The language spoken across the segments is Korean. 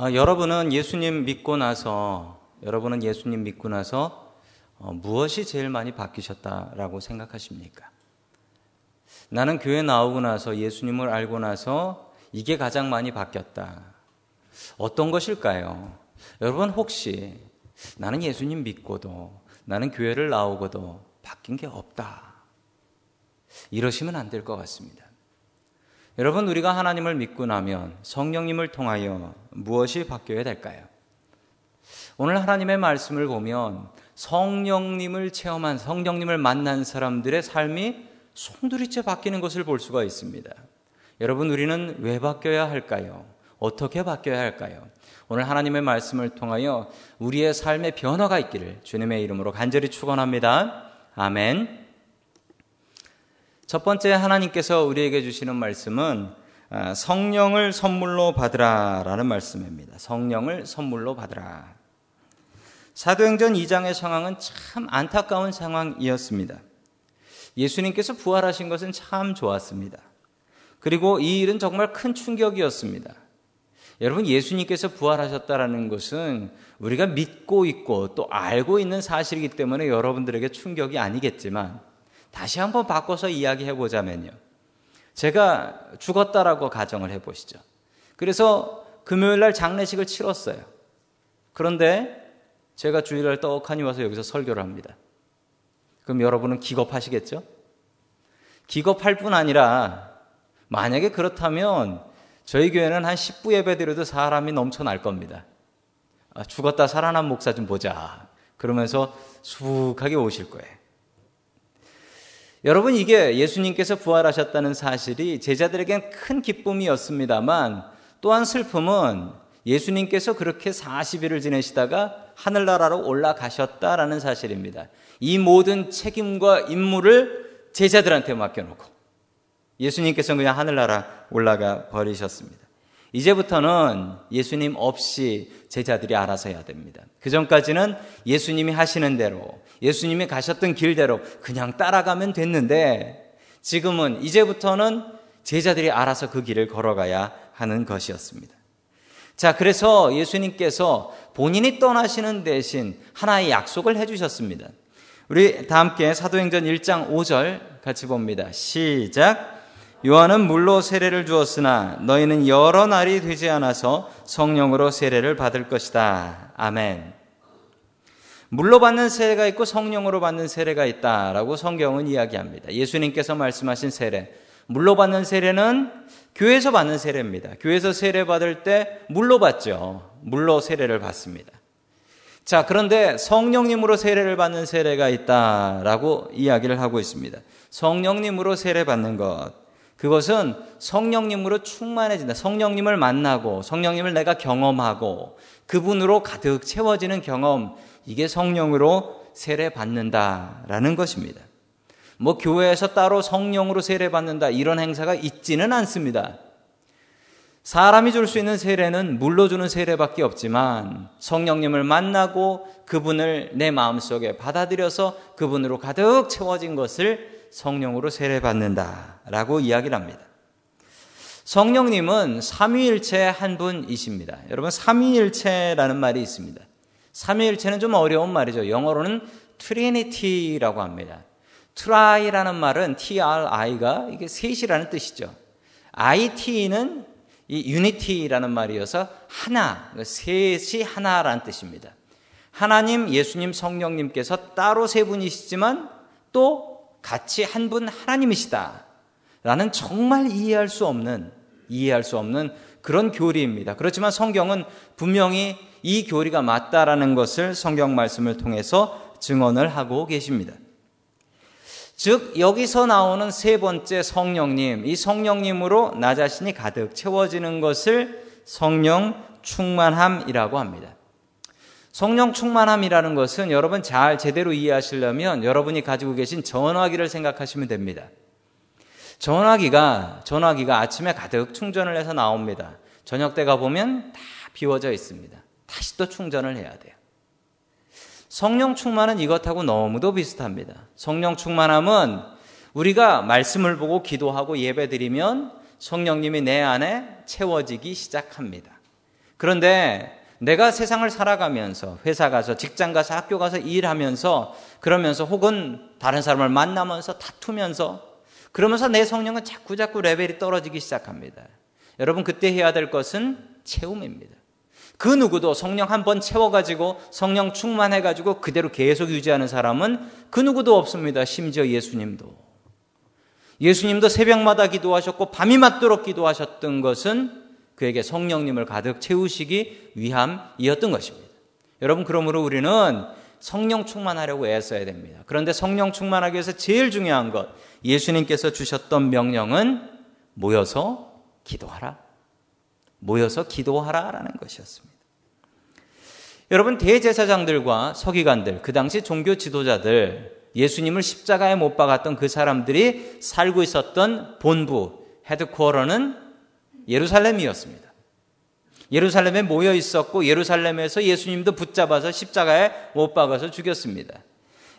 아, 여러분은 예수님 믿고 나서 여러분은 예수님 믿고 나서 어, 무엇이 제일 많이 바뀌셨다라고 생각하십니까? 나는 교회 나오고 나서 예수님을 알고 나서 이게 가장 많이 바뀌었다. 어떤 것일까요? 여러분 혹시 나는 예수님 믿고도 나는 교회를 나오고도 바뀐 게 없다. 이러시면 안 될 것 같습니다. 여러분, 우리가 하나님을 믿고 나면 성령님을 통하여 무엇이 바뀌어야 될까요? 오늘 하나님의 말씀을 보면 성령님을 체험한 성령님을 만난 사람들의 삶이 송두리째 바뀌는 것을 볼 수가 있습니다. 여러분, 우리는 왜 바뀌어야 할까요? 어떻게 바뀌어야 할까요? 오늘 하나님의 말씀을 통하여 우리의 삶의 변화가 있기를 주님의 이름으로 간절히 축원합니다. 아멘. 첫 번째 하나님께서 우리에게 주시는 말씀은 아, 성령을 선물로 받으라라는 말씀입니다. 성령을 선물로 받으라. 사도행전 2장의 상황은 참 안타까운 상황이었습니다. 예수님께서 부활하신 것은 참 좋았습니다. 그리고 이 일은 정말 큰 충격이었습니다. 여러분 예수님께서 부활하셨다라는 것은 우리가 믿고 있고 또 알고 있는 사실이기 때문에 여러분들에게 충격이 아니겠지만 다시 한번 바꿔서 이야기해 보자면요. 제가 죽었다라고 가정을 해 보시죠. 그래서 금요일 날 장례식을 치렀어요. 그런데 제가 주일날 떡하니 와서 여기서 설교를 합니다. 그럼 여러분은 기겁하시겠죠? 기겁할 뿐 아니라 만약에 그렇다면 저희 교회는 한 10부 예배 드려도 사람이 넘쳐날 겁니다. 아, 죽었다 살아난 목사 좀 보자. 그러면서 수북하게 오실 거예요. 여러분 이게 예수님께서 부활하셨다는 사실이 제자들에겐 큰 기쁨이었습니다만 또한 슬픔은 예수님께서 그렇게 40일을 지내시다가 하늘나라로 올라가셨다라는 사실입니다. 이 모든 책임과 임무를 제자들한테 맡겨놓고 예수님께서는 그냥 하늘나라 올라가 버리셨습니다. 이제부터는 예수님 없이 제자들이 알아서 해야 됩니다. 그 전까지는 예수님이 하시는 대로, 예수님이 가셨던 길대로 그냥 따라가면 됐는데 지금은 이제부터는 제자들이 알아서 그 길을 걸어가야 하는 것이었습니다. 자, 그래서 예수님께서 본인이 떠나시는 대신 하나의 약속을 해주셨습니다. 우리 다 함께 사도행전 1장 5절 같이 봅니다. 시작. 요한은 물로 세례를 주었으나 너희는 여러 날이 되지 않아서 성령으로 세례를 받을 것이다. 아멘. 물로 받는 세례가 있고 성령으로 받는 세례가 있다라고 성경은 이야기합니다. 예수님께서 말씀하신 세례. 물로 받는 세례는 교회에서 받는 세례입니다. 교회에서 세례 받을 때 물로 받죠. 물로 세례를 받습니다. 자, 그런데 성령님으로 세례를 받는 세례가 있다라고 이야기를 하고 있습니다. 성령님으로 세례 받는 것. 그것은 성령님으로 충만해진다. 성령님을 만나고 성령님을 내가 경험하고 그분으로 가득 채워지는 경험. 이게 성령으로 세례 받는다라는 것입니다. 뭐 교회에서 따로 성령으로 세례 받는다 이런 행사가 있지는 않습니다. 사람이 줄 수 있는 세례는 물로 주는 세례밖에 없지만 성령님을 만나고 그분을 내 마음속에 받아들여서 그분으로 가득 채워진 것을 성령으로 세례받는다라고 이야기를 합니다. 성령님은 삼위일체 한 분이십니다. 여러분 삼위일체라는 말이 있습니다. 삼위일체는 좀 어려운 말이죠. 영어로는 trinity라고 합니다. tri라는 말은 TRI가 이게 셋이라는 뜻이죠. IT는 이 unity라는 말이어서 하나, 셋이 하나라는 뜻입니다. 하나님, 예수님, 성령님께서 따로 세 분이시지만 또 같이 한 분 하나님이시다. 라는 정말 이해할 수 없는, 이해할 수 없는 그런 교리입니다. 그렇지만 성경은 분명히 이 교리가 맞다라는 것을 성경 말씀을 통해서 증언을 하고 계십니다. 즉, 여기서 나오는 세 번째 성령님, 이 성령님으로 나 자신이 가득 채워지는 것을 성령 충만함이라고 합니다. 성령 충만함이라는 것은 여러분 잘 제대로 이해하시려면 여러분이 가지고 계신 전화기를 생각하시면 됩니다. 전화기가 전화기가 아침에 가득 충전을 해서 나옵니다. 저녁 때 가 보면 다 비워져 있습니다. 다시 또 충전을 해야 돼요. 성령 충만은 이것하고 너무도 비슷합니다. 성령 충만함은 우리가 말씀을 보고 기도하고 예배드리면 성령님이 내 안에 채워지기 시작합니다. 그런데 내가 세상을 살아가면서 회사 가서 직장 가서 학교 가서 일하면서 그러면서 혹은 다른 사람을 만나면서 다투면서 그러면서 내 성령은 자꾸 자꾸 레벨이 떨어지기 시작합니다. 여러분 그때 해야 될 것은 채움입니다. 그 누구도 성령 한 번 채워가지고 성령 충만해가지고 그대로 계속 유지하는 사람은 그 누구도 없습니다. 심지어 예수님도. 예수님도 새벽마다 기도하셨고 밤이 맞도록 기도하셨던 것은 그에게 성령님을 가득 채우시기 위함이었던 것입니다. 여러분, 그러므로 우리는 성령 충만하려고 애써야 됩니다. 그런데 성령 충만하기 위해서 제일 중요한 것, 예수님께서 주셨던 명령은 모여서 기도하라. 모여서 기도하라 라는 것이었습니다. 여러분, 대제사장들과 서기관들, 그 당시 종교 지도자들, 예수님을 십자가에 못 박았던 그 사람들이 살고 있었던 본부, 헤드코어는 예루살렘이었습니다. 예루살렘에 모여 있었고 예루살렘에서 예수님도 붙잡아서 십자가에 못 박아서 죽였습니다.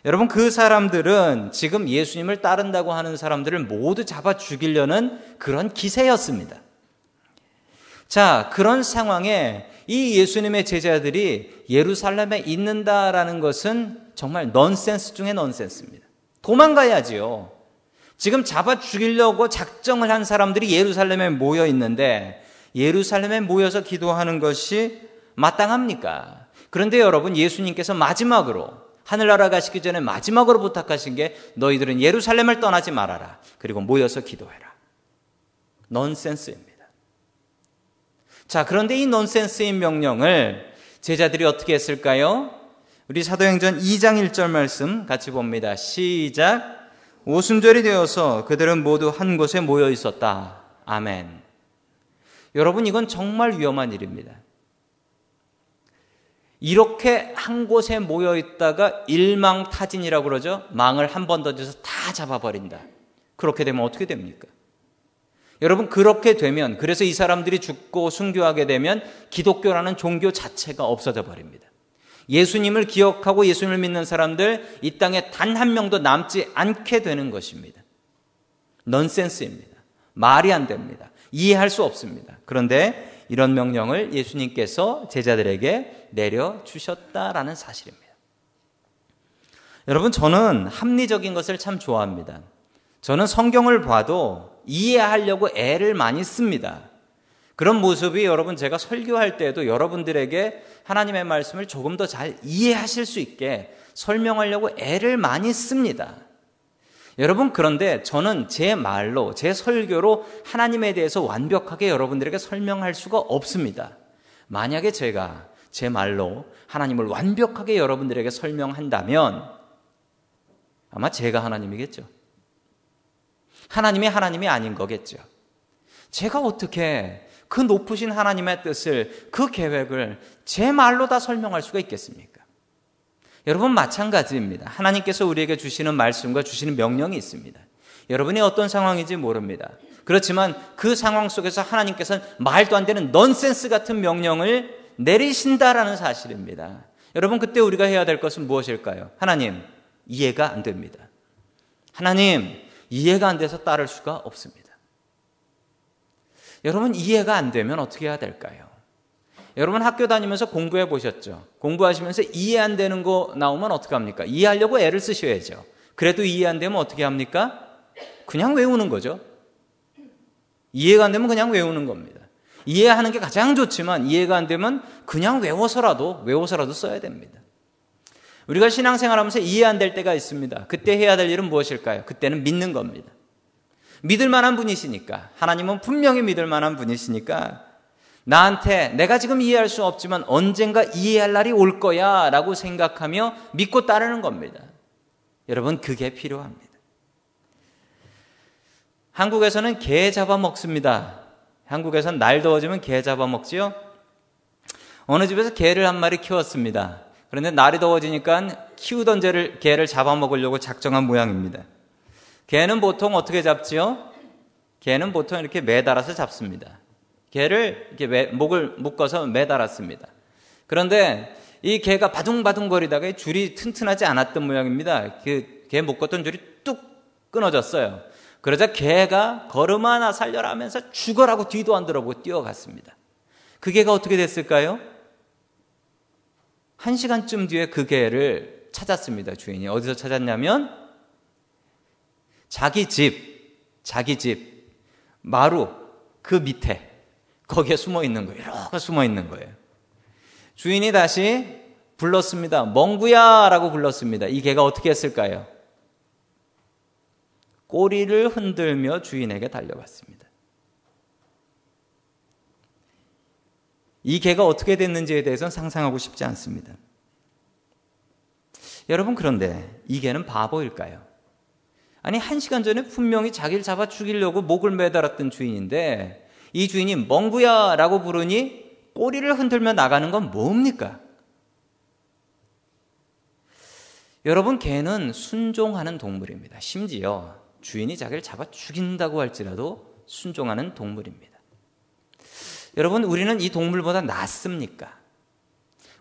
여러분 그 사람들은 지금 예수님을 따른다고 하는 사람들을 모두 잡아 죽이려는 그런 기세였습니다. 자, 그런 상황에 이 예수님의 제자들이 예루살렘에 있는다라는 것은 정말 넌센스 중의 넌센스입니다. 도망가야지요. 지금 잡아 죽이려고 작정을 한 사람들이 예루살렘에 모여 있는데 예루살렘에 모여서 기도하는 것이 마땅합니까? 그런데 여러분 예수님께서 마지막으로 하늘나라 가시기 전에 마지막으로 부탁하신 게 너희들은 예루살렘을 떠나지 말아라. 그리고 모여서 기도해라. 넌센스입니다. 자, 그런데 이 넌센스인 명령을 제자들이 어떻게 했을까요? 우리 사도행전 2장 1절 말씀 같이 봅니다. 시작. 오순절이 되어서 그들은 모두 한 곳에 모여 있었다. 아멘. 여러분, 이건 정말 위험한 일입니다. 이렇게 한 곳에 모여 있다가 일망타진이라고 그러죠. 망을 한 번 던져서 다 잡아버린다. 그렇게 되면 어떻게 됩니까? 여러분, 그렇게 되면, 그래서 이 사람들이 죽고 순교하게 되면 기독교라는 종교 자체가 없어져 버립니다. 예수님을 기억하고 예수님을 믿는 사람들 이 땅에 단 한 명도 남지 않게 되는 것입니다. 넌센스입니다. 말이 안 됩니다. 이해할 수 없습니다. 그런데 이런 명령을 예수님께서 제자들에게 내려주셨다라는 사실입니다. 여러분, 저는 합리적인 것을 참 좋아합니다. 저는 성경을 봐도 이해하려고 애를 많이 씁니다. 그런 모습이 여러분 제가 설교할 때도 여러분들에게 하나님의 말씀을 조금 더 잘 이해하실 수 있게 설명하려고 애를 많이 씁니다. 여러분, 그런데 저는 제 말로, 제 설교로 하나님에 대해서 완벽하게 여러분들에게 설명할 수가 없습니다. 만약에 제가 제 말로 하나님을 완벽하게 여러분들에게 설명한다면 아마 제가 하나님이겠죠. 하나님이 하나님이 아닌 거겠죠. 제가 어떻게 그 높으신 하나님의 뜻을, 그 계획을 제 말로 다 설명할 수가 있겠습니까? 여러분, 마찬가지입니다. 하나님께서 우리에게 주시는 말씀과 주시는 명령이 있습니다. 여러분이 어떤 상황인지 모릅니다. 그렇지만 그 상황 속에서 하나님께서는 말도 안 되는 넌센스 같은 명령을 내리신다라는 사실입니다. 여러분, 그때 우리가 해야 될 것은 무엇일까요? 하나님, 이해가 안 됩니다. 하나님, 이해가 안 돼서 따를 수가 없습니다. 여러분 이해가 안 되면 어떻게 해야 될까요? 여러분 학교 다니면서 공부해 보셨죠? 공부하시면서 이해 안 되는 거 나오면 어떻게 합니까? 이해하려고 애를 쓰셔야죠. 그래도 이해 안 되면 어떻게 합니까? 그냥 외우는 거죠. 이해가 안 되면 그냥 외우는 겁니다. 이해하는 게 가장 좋지만 이해가 안 되면 그냥 외워서라도 외워서라도 써야 됩니다. 우리가 신앙생활 하면서 이해 안 될 때가 있습니다. 그때 해야 될 일은 무엇일까요? 그때는 믿는 겁니다. 믿을 만한 분이시니까 하나님은 분명히 믿을 만한 분이시니까 나한테 내가 지금 이해할 수 없지만 언젠가 이해할 날이 올 거야 라고 생각하며 믿고 따르는 겁니다. 여러분 그게 필요합니다. 한국에서는 개 잡아먹습니다. 한국에서는 날 더워지면 개 잡아먹지요. 어느 집에서 개를 한 마리 키웠습니다. 그런데 날이 더워지니까 키우던 개를, 개를 잡아먹으려고 작정한 모양입니다. 개는 보통 어떻게 잡지요? 개는 보통 이렇게 매달아서 잡습니다. 개를 이렇게 매, 목을 묶어서 매달았습니다. 그런데 이 개가 바둥바둥거리다가 줄이 튼튼하지 않았던 모양입니다. 그 개 묶었던 줄이 뚝 끊어졌어요. 그러자 개가 걸음 하나 살려라 하면서 죽어라고 뒤도 안 들어보고 뛰어갔습니다. 그 개가 어떻게 됐을까요? 한 시간쯤 뒤에 그 개를 찾았습니다. 주인이 어디서 찾았냐면 자기 집, 자기 집 마루 그 밑에 거기에 숨어 있는 거예요. 이렇게 숨어 있는 거예요. 주인이 다시 불렀습니다. 멍구야 라고 불렀습니다. 이 개가 어떻게 했을까요? 꼬리를 흔들며 주인에게 달려갔습니다. 이 개가 어떻게 됐는지에 대해서는 상상하고 싶지 않습니다. 여러분, 그런데 이 개는 바보일까요? 아니, 한 시간 전에 분명히 자기를 잡아 죽이려고 목을 매달았던 주인인데, 이 주인이 멍구야 라고 부르니 꼬리를 흔들며 나가는 건 뭡니까? 여러분, 개는 순종하는 동물입니다. 심지어 주인이 자기를 잡아 죽인다고 할지라도 순종하는 동물입니다. 여러분, 우리는 이 동물보다 낫습니까?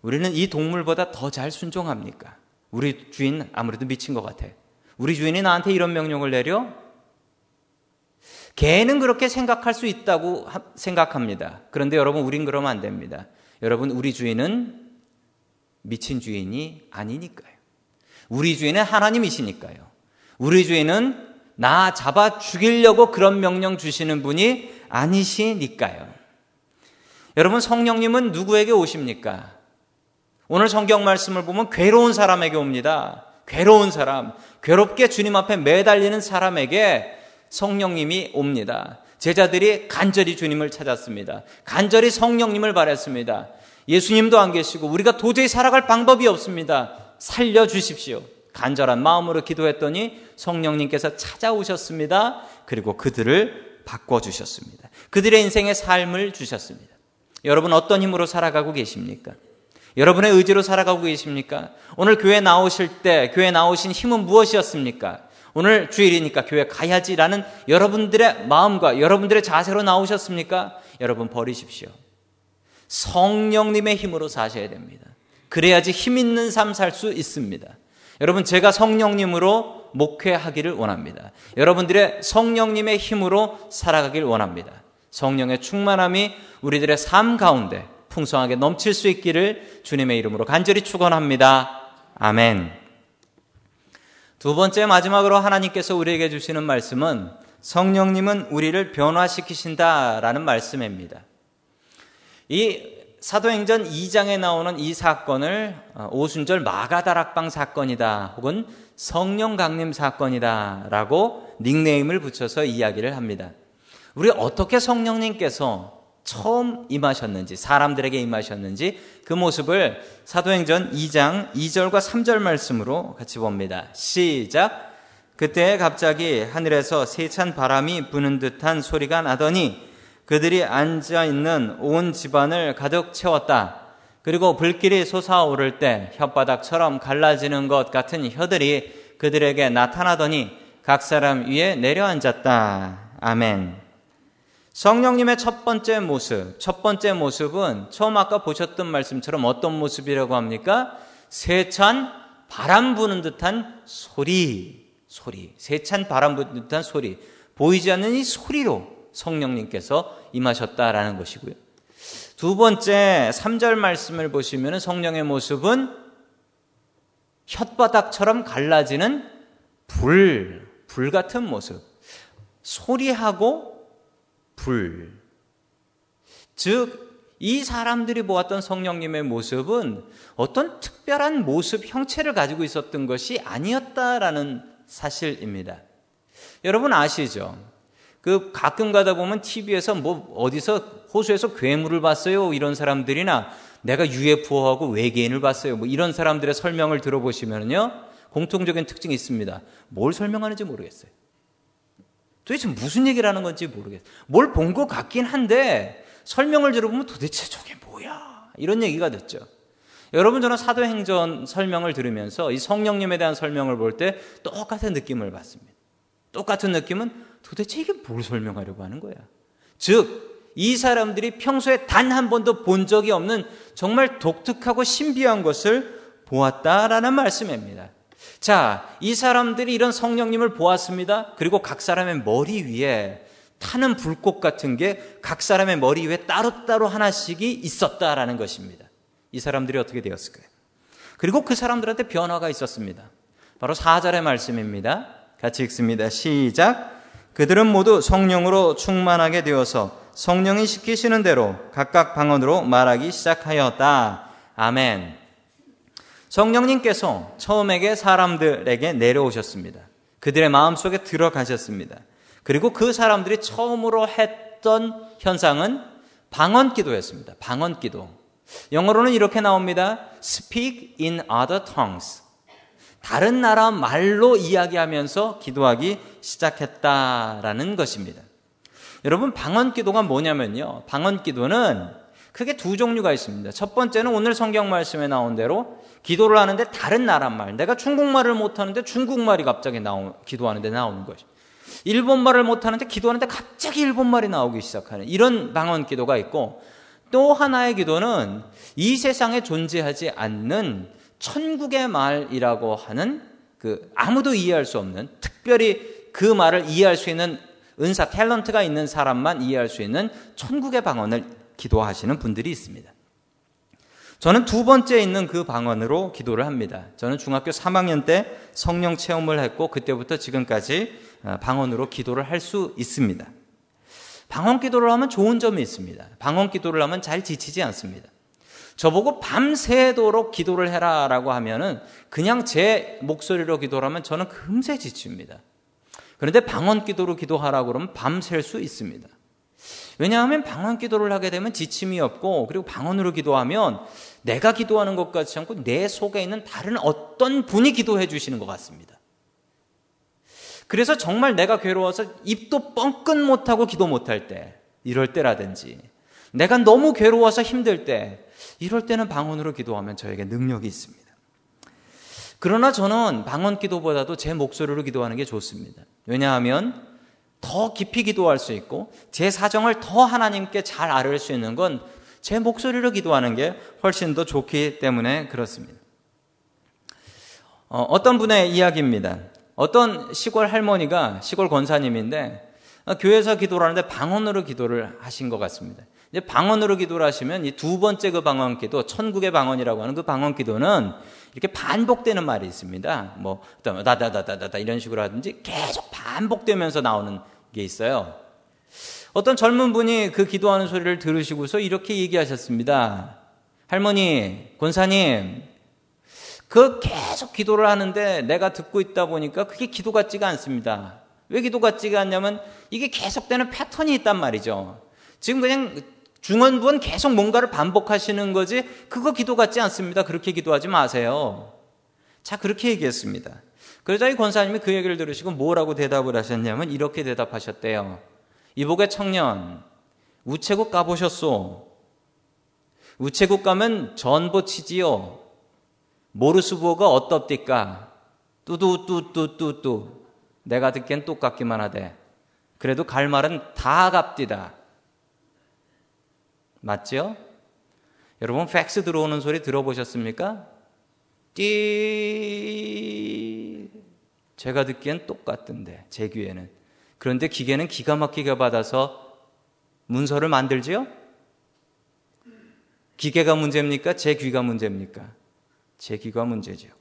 우리는 이 동물보다 더 잘 순종합니까? 우리 주인 아무래도 미친 것 같아. 우리 주인이 나한테 이런 명령을 내려? 개는 그렇게 생각할 수 있다고 생각합니다. 그런데 여러분, 우린 그러면 안 됩니다. 여러분, 우리 주인은 미친 주인이 아니니까요. 우리 주인은 하나님이시니까요. 우리 주인은 나 잡아 죽이려고 그런 명령 주시는 분이 아니시니까요. 여러분, 성령님은 누구에게 오십니까? 오늘 성경 말씀을 보면 괴로운 사람에게 옵니다. 괴로운 사람, 괴롭게 주님 앞에 매달리는 사람에게 성령님이 옵니다. 제자들이 간절히 주님을 찾았습니다. 간절히 성령님을 바랬습니다. 예수님도 안 계시고 우리가 도저히 살아갈 방법이 없습니다. 살려 주십시오. 간절한 마음으로 기도했더니 성령님께서 찾아오셨습니다. 그리고 그들을 바꿔주셨습니다. 그들의 인생의 삶을 주셨습니다. 여러분 어떤 힘으로 살아가고 계십니까? 여러분의 의지로 살아가고 계십니까? 오늘 교회 나오실 때 교회 나오신 힘은 무엇이었습니까? 오늘 주일이니까 교회 가야지라는 여러분들의 마음과 여러분들의 자세로 나오셨습니까? 여러분 버리십시오. 성령님의 힘으로 사셔야 됩니다. 그래야지 힘 있는 삶 살 수 있습니다. 여러분, 제가 성령님으로 목회하기를 원합니다. 여러분들의 성령님의 힘으로 살아가길 원합니다. 성령의 충만함이 우리들의 삶 가운데 풍성하게 넘칠 수 있기를 주님의 이름으로 간절히 축원합니다. 아멘. 두 번째 마지막으로 하나님께서 우리에게 주시는 말씀은 성령님은 우리를 변화시키신다라는 말씀입니다. 이 사도행전 2장에 나오는 이 사건을 어, 오순절 마가다락방 사건이다 혹은 성령 강림 사건이다라고 닉네임을 붙여서 이야기를 합니다. 우리 어떻게 성령님께서 처음 임하셨는지 사람들에게 임하셨는지 그 모습을 사도행전 2장 2절과 3절 말씀으로 같이 봅니다. 시작. 그때 갑자기 하늘에서 세찬 바람이 부는 듯한 소리가 나더니 그들이 앉아 있는 온 집안을 가득 채웠다. 그리고 불길이 솟아오를 때 혓바닥처럼 갈라지는 것 같은 혀들이 그들에게 나타나더니 각 사람 위에 내려앉았다. 아멘. 성령님의 첫 번째 모습, 첫 번째 모습은 처음 아까 보셨던 말씀처럼 어떤 모습이라고 합니까? 세찬 바람 부는 듯한 소리, 소리, 세찬 바람 부는 듯한 소리, 보이지 않는 이 소리로 성령님께서 임하셨다라는 것이고요. 두 번째 3절 말씀을 보시면 성령의 모습은 혓바닥처럼 갈라지는 불, 불 같은 모습. 소리하고 불. 즉, 이 사람들이 보았던 성령님의 모습은 어떤 특별한 모습, 형체를 가지고 있었던 것이 아니었다라는 사실입니다. 여러분 아시죠? 그 가끔 가다 보면 TV에서 뭐 어디서 호수에서 괴물을 봤어요 이런 사람들이나 내가 UFO하고 외계인을 봤어요 뭐 이런 사람들의 설명을 들어보시면요 공통적인 특징이 있습니다. 뭘 설명하는지 모르겠어요. 도대체 무슨 얘기를 하는 건지 모르겠어요. 뭘본 것 같긴 한데 설명을 들어보면 도대체 저게 뭐야 이런 얘기가 됐죠. 여러분 저는 사도행전 설명을 들으면서 이 성령님에 대한 설명을 볼 때 똑같은 느낌을 받습니다. 똑같은 느낌은 도대체 이게 뭘 설명하려고 하는 거야? 즉, 이 사람들이 평소에 단 한 번도 본 적이 없는 정말 독특하고 신비한 것을 보았다라는 말씀입니다. 자, 이 사람들이 이런 성령님을 보았습니다. 그리고 각 사람의 머리 위에 타는 불꽃 같은 게 각 사람의 머리 위에 따로따로 하나씩이 있었다라는 것입니다. 이 사람들이 어떻게 되었을까요? 그리고 그 사람들한테 변화가 있었습니다. 바로 4절의 말씀입니다. 같이 읽습니다. 시작. 그들은 모두 성령으로 충만하게 되어서 성령이 시키시는 대로 각각 방언으로 말하기 시작하였다. 아멘. 성령님께서 처음에게 사람들에게 내려오셨습니다. 그들의 마음속에 들어가셨습니다. 그리고 그 사람들이 처음으로 했던 현상은 방언 기도였습니다. 방언 기도. 영어로는 이렇게 나옵니다. Speak in other tongues. 다른 나라 말로 이야기하면서 기도하기 시작했다라는 것입니다. 여러분, 방언 기도가 뭐냐면요. 방언 기도는 크게 두 종류가 있습니다. 첫 번째는 오늘 성경 말씀에 나온 대로 기도를 하는데 다른 나라 말. 내가 중국말을 못하는데 중국말이 갑자기 나오, 기도하는데 나오는 것이. 일본말을 못하는데 기도하는데 갑자기 일본말이 나오기 시작하는 이런 방언 기도가 있고 또 하나의 기도는 이 세상에 존재하지 않는 천국의 말이라고 하는 그 아무도 이해할 수 없는 특별히 그 말을 이해할 수 있는 은사 탤런트가 있는 사람만 이해할 수 있는 천국의 방언을 기도하시는 분들이 있습니다. 저는 두 번째 있는 그 방언으로 기도를 합니다. 저는 중학교 3학년 때 성령 체험을 했고 그때부터 지금까지 어, 방언으로 기도를 할 수 있습니다. 방언 기도를 하면 좋은 점이 있습니다. 방언 기도를 하면 잘 지치지 않습니다. 저보고 밤새도록 기도를 해라라고 하면은 그냥 제 목소리로 기도를 하면 저는 금세 지칩니다. 그런데 방언 기도로 기도하라고 그러면 밤샐 수 있습니다. 왜냐하면 방언 기도를 하게 되면 지침이 없고 그리고 방언으로 기도하면 내가 기도하는 것 같지 않고 내 속에 있는 다른 어떤 분이 기도해 주시는 것 같습니다. 그래서 정말 내가 괴로워서 입도 뻥끗 못하고 기도 못할 때, 이럴 때라든지, 내가 너무 괴로워서 힘들 때, 이럴 때는 방언으로 기도하면 저에게 능력이 있습니다. 그러나 저는 방언 기도보다도 제 목소리로 기도하는 게 좋습니다. 왜냐하면 더 깊이 기도할 수 있고 제 사정을 더 하나님께 잘 알을 수 있는 건 제 목소리로 기도하는 게 훨씬 더 좋기 때문에 그렇습니다. 어, 떤 분의 이야기입니다. 어떤 시골 할머니가 시골 권사님인데 어, 교회에서 기도를 하는데 방언으로 기도를 하신 것 같습니다. 이제 방언으로 기도를 하시면 이 두 번째 그 방언 기도, 천국의 방언이라고 하는 그 방언 기도는 이렇게 반복되는 말이 있습니다. 뭐, 다다다다다다 이런 식으로 하든지 계속 반복되면서 나오는 게 있어요. 어떤 젊은 분이 그 기도하는 소리를 들으시고서 이렇게 얘기하셨습니다. 할머니, 권사님, 그 계속 기도를 하는데 내가 듣고 있다 보니까 그게 기도 같지가 않습니다. 왜 기도 같지가 않냐면 이게 계속되는 패턴이 있단 말이죠. 지금 그냥 중원부는 계속 뭔가를 반복하시는 거지 그거 기도 같지 않습니다. 그렇게 기도하지 마세요. 자 그렇게 얘기했습니다. 그러자 이 권사님이 그 얘기를 들으시고 뭐라고 대답을 하셨냐면 이렇게 대답하셨대요. 이복의 청년 우체국 가보셨소? 우체국 가면 전보 치지요. 모르스부어가 어떻디까? 뚜두뚜뚜뚜뚜. 내가 듣기엔 똑같기만 하대. 그래도 갈 말은 다 갑디다. 맞죠? 여러분 팩스 들어오는 소리 들어보셨습니까? 띠 제가 듣기엔 똑같던데 제 귀에는 그런데 기계는 기가 막히게 받아서 문서를 만들지요? 기계가 문제입니까? 제 귀가 문제입니까? 제 귀가 문제죠.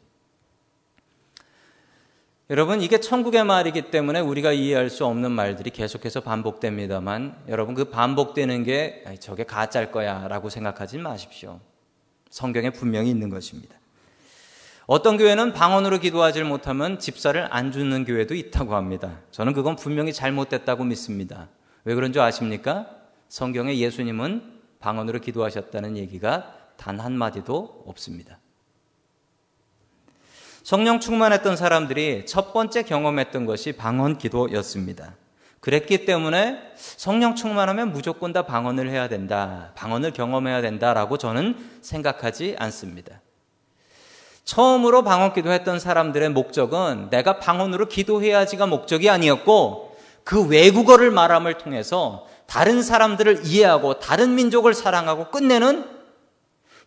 여러분, 이게 천국의 말이기 때문에 우리가 이해할 수 없는 말들이 계속해서 반복됩니다만, 여러분, 그 반복되는 게 저게 가짜일 거야 라고 생각하지 마십시오. 성경에 분명히 있는 것입니다. 어떤 교회는 방언으로 기도하지 못하면 집사를 안 주는 교회도 있다고 합니다. 저는 그건 분명히 잘못됐다고 믿습니다. 왜 그런 줄 아십니까? 성경에 예수님은 방언으로 기도하셨다는 얘기가 단 한마디도 없습니다. 성령 충만했던 사람들이 첫 번째 경험했던 것이 방언 기도였습니다. 그랬기 때문에 성령 충만하면 무조건 다 방언을 해야 된다. 방언을 경험해야 된다라고 저는 생각하지 않습니다. 처음으로 방언 기도했던 사람들의 목적은 내가 방언으로 기도해야지가 목적이 아니었고 그 외국어를 말함을 통해서 다른 사람들을 이해하고 다른 민족을 사랑하고 끝내는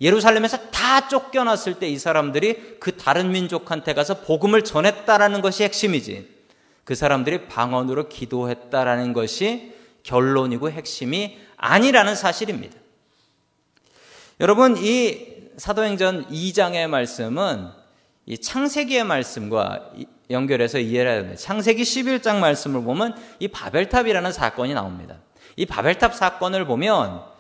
예루살렘에서 다 쫓겨났을 때 이 사람들이 그 다른 민족한테 가서 복음을 전했다라는 것이 핵심이지. 그 사람들이 방언으로 기도했다라는 것이 결론이고 핵심이 아니라는 사실입니다. 여러분, 이 사도행전 2장의 말씀은 이 창세기의 말씀과 연결해서 이해를 해야 됩니다. 창세기 11장 말씀을 보면 이 바벨탑이라는 사건이 나옵니다. 이 바벨탑 사건을 보면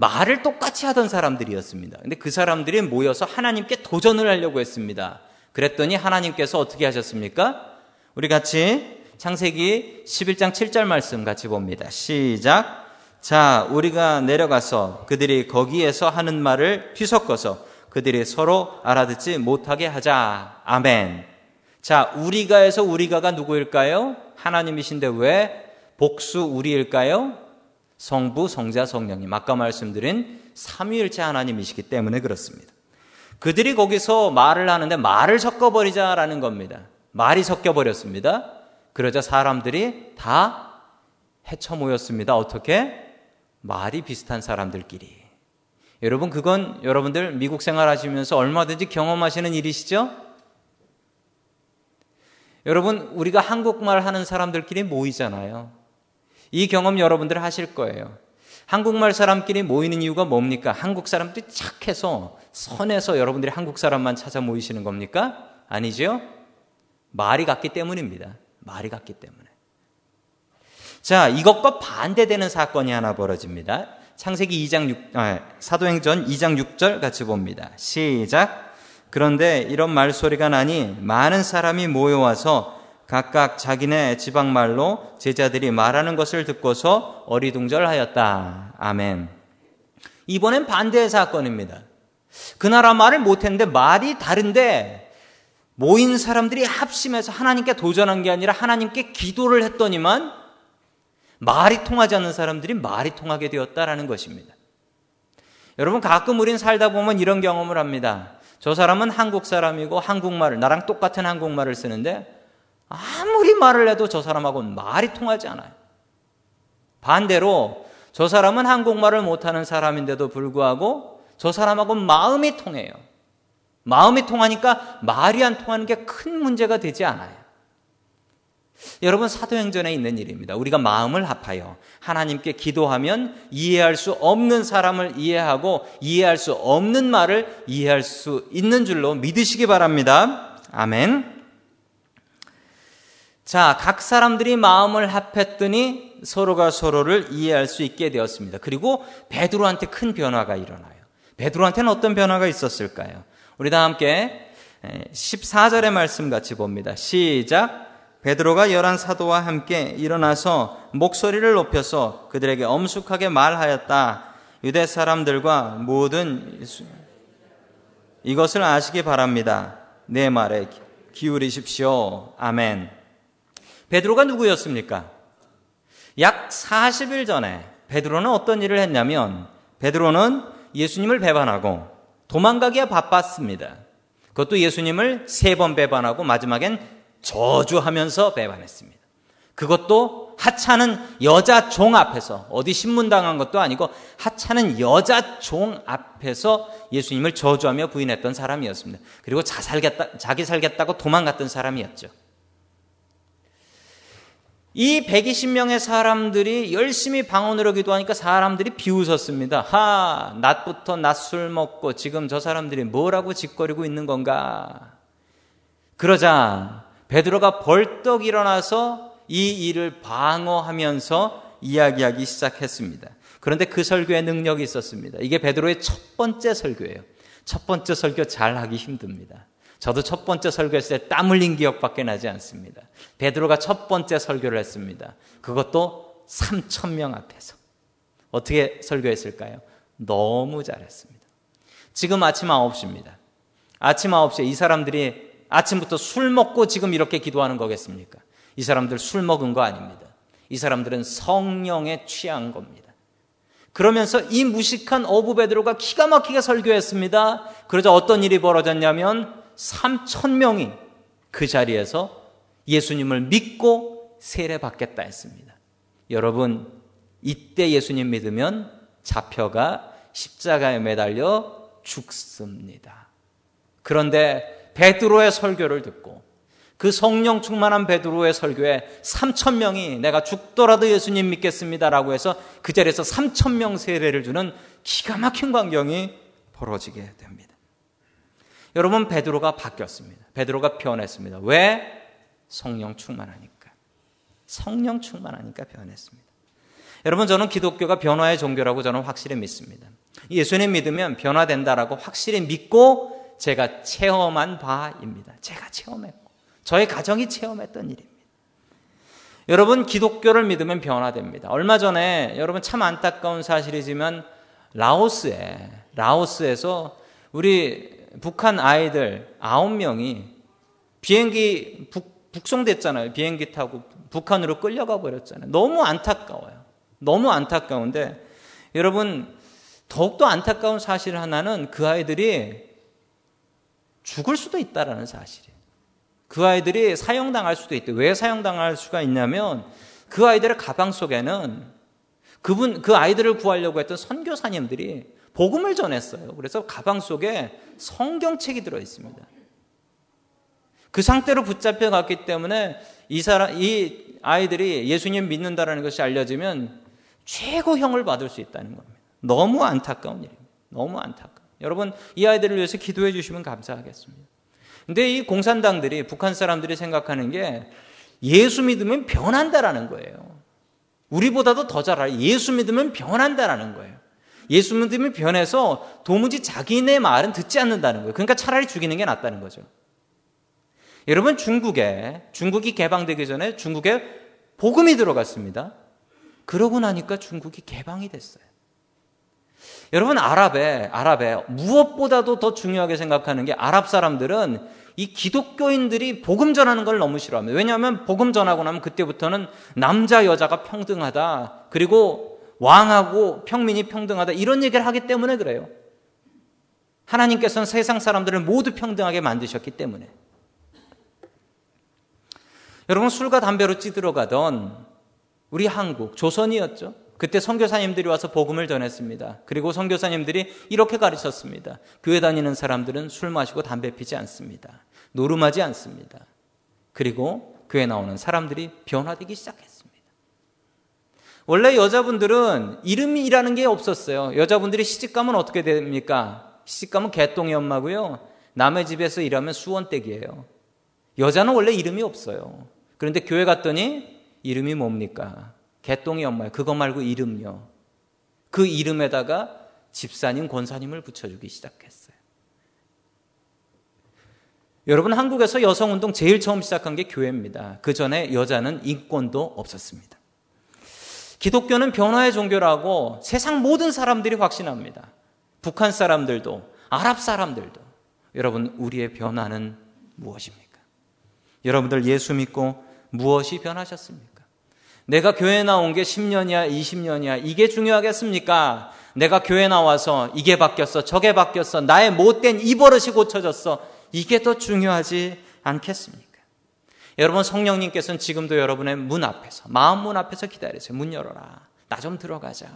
말을 똑같이 하던 사람들이었습니다. 근데 그 사람들이 모여서 하나님께 도전을 하려고 했습니다. 그랬더니 하나님께서 어떻게 하셨습니까? 우리 같이 창세기 11장 7절 말씀 같이 봅니다. 시작. 자, 우리가 내려가서 그들이 거기에서 하는 말을 뒤섞어서 그들이 서로 알아듣지 못하게 하자. 아멘. 자, 우리가에서 우리가가 누구일까요? 하나님이신데 왜 복수 우리일까요? 성부, 성자, 성령님. 아까 말씀드린 삼위일체 하나님이시기 때문에 그렇습니다. 그들이 거기서 말을 하는데 말을 섞어버리자라는 겁니다. 말이 섞여버렸습니다. 그러자 사람들이 다 헤쳐 모였습니다. 어떻게? 말이 비슷한 사람들끼리. 여러분, 그건 여러분들 미국 생활 하시면서 얼마든지 경험하시는 일이시죠? 여러분, 우리가 한국말 하는 사람들끼리 모이잖아요. 이 경험 여러분들 하실 거예요. 한국말 사람끼리 모이는 이유가 뭡니까? 한국 사람들이 착해서 선해서 여러분들이 한국 사람만 찾아 모이시는 겁니까? 아니죠? 말이 같기 때문입니다. 말이 같기 때문에. 자, 이것과 반대되는 사건이 하나 벌어집니다. 창세기 2장 6, 아, 사도행전 2장 6절 같이 봅니다. 시작. 그런데 이런 말소리가 나니 많은 사람이 모여와서 각각 자기네 지방 말로 제자들이 말하는 것을 듣고서 어리둥절하였다. 아멘. 이번엔 반대의 사건입니다. 그 나라 말을 못했는데 말이 다른데 모인 사람들이 합심해서 하나님께 도전한 게 아니라 하나님께 기도를 했더니만 말이 통하지 않는 사람들이 말이 통하게 되었다라는 것입니다. 여러분 가끔 우린 살다 보면 이런 경험을 합니다. 저 사람은 한국 사람이고 한국말을 나랑 똑같은 한국말을 쓰는데 아무리 말을 해도 저 사람하고는 말이 통하지 않아요. 반대로 저 사람은 한국말을 못하는 사람인데도 불구하고 저 사람하고는 마음이 통해요. 마음이 통하니까 말이 안 통하는 게 큰 문제가 되지 않아요. 여러분 사도행전에 있는 일입니다. 우리가 마음을 합하여 하나님께 기도하면 이해할 수 없는 사람을 이해하고 이해할 수 없는 말을 이해할 수 있는 줄로 믿으시기 바랍니다. 아멘. 자, 각 사람들이 마음을 합했더니 서로가 서로를 이해할 수 있게 되었습니다. 그리고 베드로한테 큰 변화가 일어나요. 베드로한테는 어떤 변화가 있었을까요? 우리 다 함께 14절의 말씀 같이 봅니다. 시작. 베드로가 열한 사도와 함께 일어나서 목소리를 높여서 그들에게 엄숙하게 말하였다. 유대 사람들과 모든 이것을 아시기 바랍니다. 내 말에 기울이십시오. 아멘. 베드로가 누구였습니까? 약 40일 전에 베드로는 어떤 일을 했냐면 베드로는 예수님을 배반하고 도망가기에 바빴습니다. 그것도 예수님을 세 번 배반하고 마지막엔 저주하면서 배반했습니다. 그것도 하찮은 여자 종 앞에서 어디 신문당한 것도 아니고 하찮은 여자 종 앞에서 예수님을 저주하며 부인했던 사람이었습니다. 그리고 자살겠다, 자기 살겠다고 도망갔던 사람이었죠. 이 120명의 사람들이 열심히 방언으로 기도하니까 사람들이 비웃었습니다. 하, 낮부터 낮술 먹고 지금 저 사람들이 뭐라고 짓거리고 있는 건가? 그러자 베드로가 벌떡 일어나서 이 일을 방어하면서 이야기하기 시작했습니다. 그런데 그 설교에 능력이 있었습니다. 이게 베드로의 첫 번째 설교예요. 첫 번째 설교 잘 하기 힘듭니다. 저도 첫 번째 설교했을 때 땀 흘린 기억밖에 나지 않습니다. 베드로가 첫 번째 설교를 했습니다. 그것도 3천 명 앞에서. 어떻게 설교했을까요? 너무 잘했습니다. 지금 아침 9시입니다. 아침 9시에 이 사람들이 아침부터 술 먹고 지금 이렇게 기도하는 거겠습니까? 이 사람들 술 먹은 거 아닙니다. 이 사람들은 성령에 취한 겁니다. 그러면서 이 무식한 어부 베드로가 기가 막히게 설교했습니다. 그러자 어떤 일이 벌어졌냐면 3천 명이 그 자리에서 예수님을 믿고 세례 받겠다 했습니다. 여러분 이때 예수님 믿으면 잡혀가 십자가에 매달려 죽습니다. 그런데 베드로의 설교를 듣고 그 성령 충만한 베드로의 설교에 3천 명이 내가 죽더라도 예수님 믿겠습니다라고 해서 그 자리에서 3천 명 세례를 주는 기가 막힌 광경이 벌어지게 됩니다. 여러분 베드로가 바뀌었습니다. 베드로가 변했습니다. 왜? 성령 충만하니까. 성령 충만하니까 변했습니다. 여러분 저는 기독교가 변화의 종교라고 저는 확실히 믿습니다. 예수님 믿으면 변화된다라고 확실히 믿고 제가 체험한 바입니다. 제가 체험했고 저의 가정이 체험했던 일입니다. 여러분 기독교를 믿으면 변화됩니다. 얼마 전에 여러분 참 안타까운 사실이지만 라오스에 라오스에서 우리 북한 아이들 아홉 명이 비행기 북, 북송됐잖아요. 비행기 타고 북한으로 끌려가 버렸잖아요. 너무 안타까워요. 너무 안타까운데 여러분 더욱더 안타까운 사실 하나는 그 아이들이 죽을 수도 있다라는 사실이에요. 그 아이들이 사형당할 수도 있대. 왜 사형당할 수가 있냐면 그 아이들의 가방 속에는 그분 그 아이들을 구하려고 했던 선교사님들이 복음을 전했어요. 그래서 가방 속에 성경책이 들어 있습니다. 그 상태로 붙잡혀 갔기 때문에 이 사람 이 아이들이 예수님 믿는다라는 것이 알려지면 최고형을 받을 수 있다는 겁니다. 너무 안타까운 일입니다. 너무 안타까워. 여러분 이 아이들을 위해서 기도해 주시면 감사하겠습니다. 근데 이 공산당들이 북한 사람들이 생각하는 게 예수 믿으면 변한다라는 거예요. 우리보다도 더 잘 알아요. 예수 믿으면 변한다라는 거예요. 예수 믿으면 변해서 도무지 자기네 말은 듣지 않는다는 거예요. 그러니까 차라리 죽이는 게 낫다는 거죠. 여러분 중국에 중국이 개방되기 전에 중국에 복음이 들어갔습니다. 그러고 나니까 중국이 개방이 됐어요. 여러분 아랍에 아랍에 무엇보다도 더 중요하게 생각하는 게 아랍 사람들은 이 기독교인들이 복음 전하는 걸 너무 싫어합니다. 왜냐하면 복음 전하고 나면 그때부터는 남자 여자가 평등하다. 그리고 왕하고 평민이 평등하다. 이런 얘기를 하기 때문에 그래요. 하나님께서는 세상 사람들을 모두 평등하게 만드셨기 때문에. 여러분 술과 담배로 찌들어가던 우리 한국 조선이었죠. 그때 선교사님들이 와서 복음을 전했습니다. 그리고 선교사님들이 이렇게 가르쳤습니다. 교회 다니는 사람들은 술 마시고 담배 피지 않습니다. 노름하지 않습니다. 그리고 교회 나오는 사람들이 변화되기 시작했습니다. 원래 여자분들은 이름이라는 게 없었어요. 여자분들이 시집가면 어떻게 됩니까? 시집가면 개똥이 엄마고요. 남의 집에서 일하면 수원댁이에요. 여자는 원래 이름이 없어요. 그런데 교회 갔더니 이름이 뭡니까? 개똥이 엄마예요. 그거 말고 이름요. 그 이름에다가 집사님, 권사님을 붙여주기 시작했어요. 여러분, 한국에서 여성운동 제일 처음 시작한 게 교회입니다. 그 전에 여자는 인권도 없었습니다. 기독교는 변화의 종교라고 세상 모든 사람들이 확신합니다. 북한 사람들도, 아랍 사람들도. 여러분, 우리의 변화는 무엇입니까? 여러분들 예수 믿고 무엇이 변하셨습니까? 내가 교회 나온 게 10년이야, 20년이야. 이게 중요하겠습니까? 내가 교회 나와서 이게 바뀌었어, 저게 바뀌었어, 나의 못된 이 버릇이 고쳐졌어. 이게 더 중요하지 않겠습니까? 여러분 성령님께서는 지금도 여러분의 문 앞에서, 마음 문 앞에서 기다리세요. 문 열어라. 나 좀 들어가자.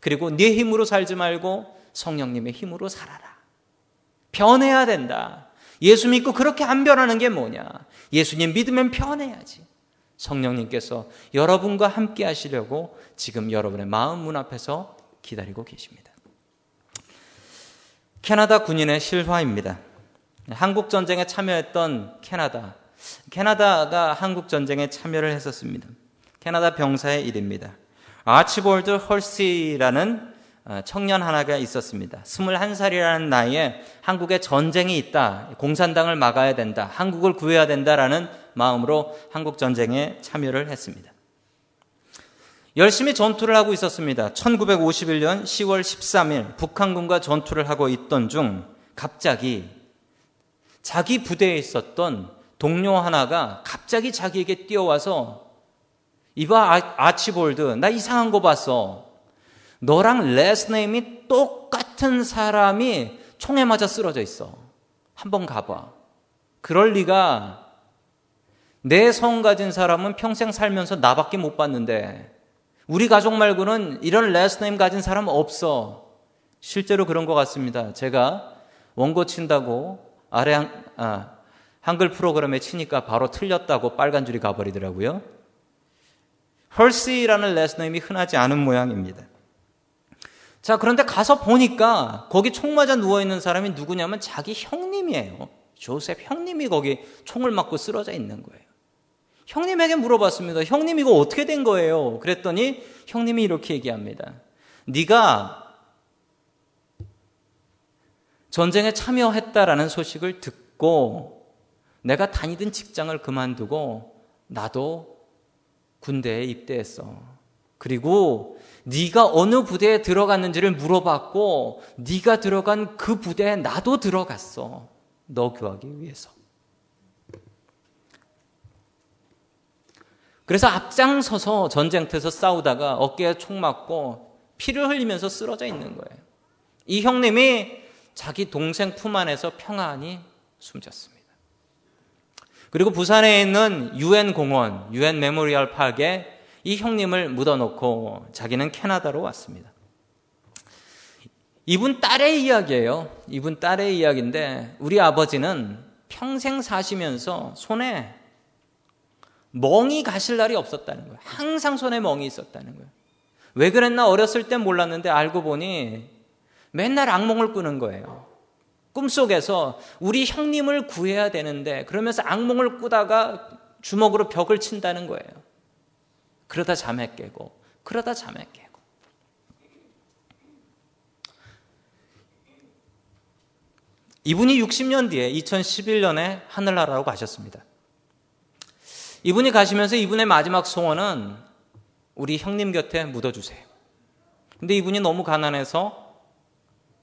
그리고 네 힘으로 살지 말고 성령님의 힘으로 살아라. 변해야 된다. 예수 믿고 그렇게 안 변하는 게 뭐냐? 예수님 믿으면 변해야지. 성령님께서 여러분과 함께 하시려고 지금 여러분의 마음 문 앞에서 기다리고 계십니다. 캐나다 군인의 실화입니다. 한국 전쟁에 참여했던 캐나다. 캐나다가 한국 전쟁에 참여를 했었습니다. 캐나다 병사의 일입니다. 아치볼드 헐시라는 어, 청년 하나가 있었습니다. 21살이라는 나이에 한국에 전쟁이 있다. 공산당을 막아야 된다. 한국을 구해야 된다라는 마음으로 한국 전쟁에 참여를 했습니다. 열심히 전투를 하고 있었습니다. 1951년 10월 13일 북한군과 전투를 하고 있던 중 갑자기 자기 부대에 있었던 동료 하나가 갑자기 자기에게 뛰어와서 이봐 아, 아치볼드 나 이상한 거 봤어. 너랑 last name이 똑같은 사람이 총에 맞아 쓰러져 있어. 한번 가봐. 그럴 리가 내 성 가진 사람은 평생 살면서 나밖에 못 봤는데 우리 가족 말고는 이런 last name 가진 사람 없어. 실제로 그런 것 같습니다. 제가 원고 친다고 아래 한, 아, 한글 프로그램에 치니까 바로 틀렸다고 빨간 줄이 가버리더라고요. 헐시라는 레스너 임이 흔하지 않은 모양입니다. 자, 그런데 가서 보니까 거기 총 맞아 누워있는 사람이 누구냐면 자기 형님이에요. 조셉 형님이 거기 총을 맞고 쓰러져 있는 거예요. 형님에게 물어봤습니다. 형님 이거 어떻게 된 거예요? 그랬더니 형님이 이렇게 얘기합니다. 네가 전쟁에 참여했다라는 소식을 듣고 내가 다니던 직장을 그만두고 나도 군대에 입대했어. 그리고 네가 어느 부대에 들어갔는지를 물어봤고 네가 들어간 그 부대에 나도 들어갔어. 너 구하기 위해서. 그래서 앞장서서 전쟁터에서 싸우다가 어깨에 총 맞고 피를 흘리면서 쓰러져 있는 거예요. 이 형님이 자기 동생 품 안에서 평안히 숨졌습니다. 그리고 부산에 있는 유엔 공원, UN Memorial Park에 이 형님을 묻어놓고 자기는 캐나다로 왔습니다. 이분 딸의 이야기예요. 이분 딸의 이야기인데 우리 아버지는 평생 사시면서 손에 멍이 가실 날이 없었다는 거예요. 항상 손에 멍이 있었다는 거예요. 왜 그랬나 어렸을 땐 몰랐는데 알고 보니 맨날 악몽을 꾸는 거예요. 꿈속에서 우리 형님을 구해야 되는데 그러면서 악몽을 꾸다가 주먹으로 벽을 친다는 거예요. 그러다 잠에 깨고 그러다 잠에 깨고 이분이 60년 뒤에 2011년에 하늘나라로 가셨습니다. 이분이 가시면서 이분의 마지막 소원은 우리 형님 곁에 묻어주세요. 근데 이분이 너무 가난해서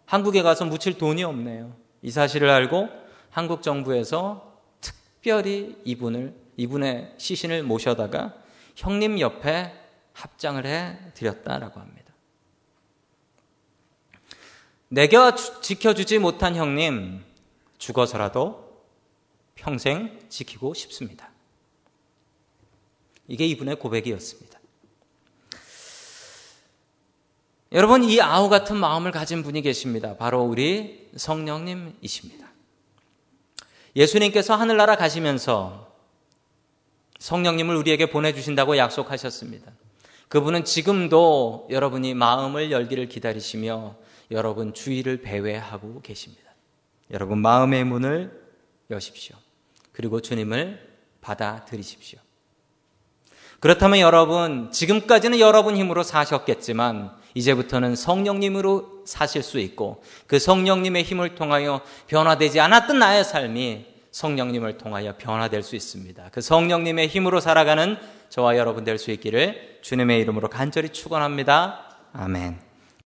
한국에 가서 묻힐 돈이 없네요. 이 사실을 알고 한국 정부에서 특별히 이분을 이분의 시신을 모셔다가 형님 옆에 합장을 해 드렸다라고 합니다. 내가 지켜주지 못한 형님 죽어서라도 평생 지키고 싶습니다. 이게 이분의 고백이었습니다. 여러분, 이 아우 같은 마음을 가진 분이 계십니다. 바로 우리 성령님이십니다. 예수님께서 하늘나라 가시면서 성령님을 우리에게 보내주신다고 약속하셨습니다. 그분은 지금도 여러분이 마음을 열기를 기다리시며 여러분 주의를 배회하고 계십니다. 여러분 마음의 문을 여십시오. 그리고 주님을 받아들이십시오. 그렇다면 여러분, 지금까지는 여러분 힘으로 사셨겠지만, 이제부터는 성령님으로 사실 수 있고, 그 성령님의 힘을 통하여 변화되지 않았던 나의 삶이 성령님을 통하여 변화될 수 있습니다. 그 성령님의 힘으로 살아가는 저와 여러분 될 수 있기를 주님의 이름으로 간절히 축원합니다. 아멘.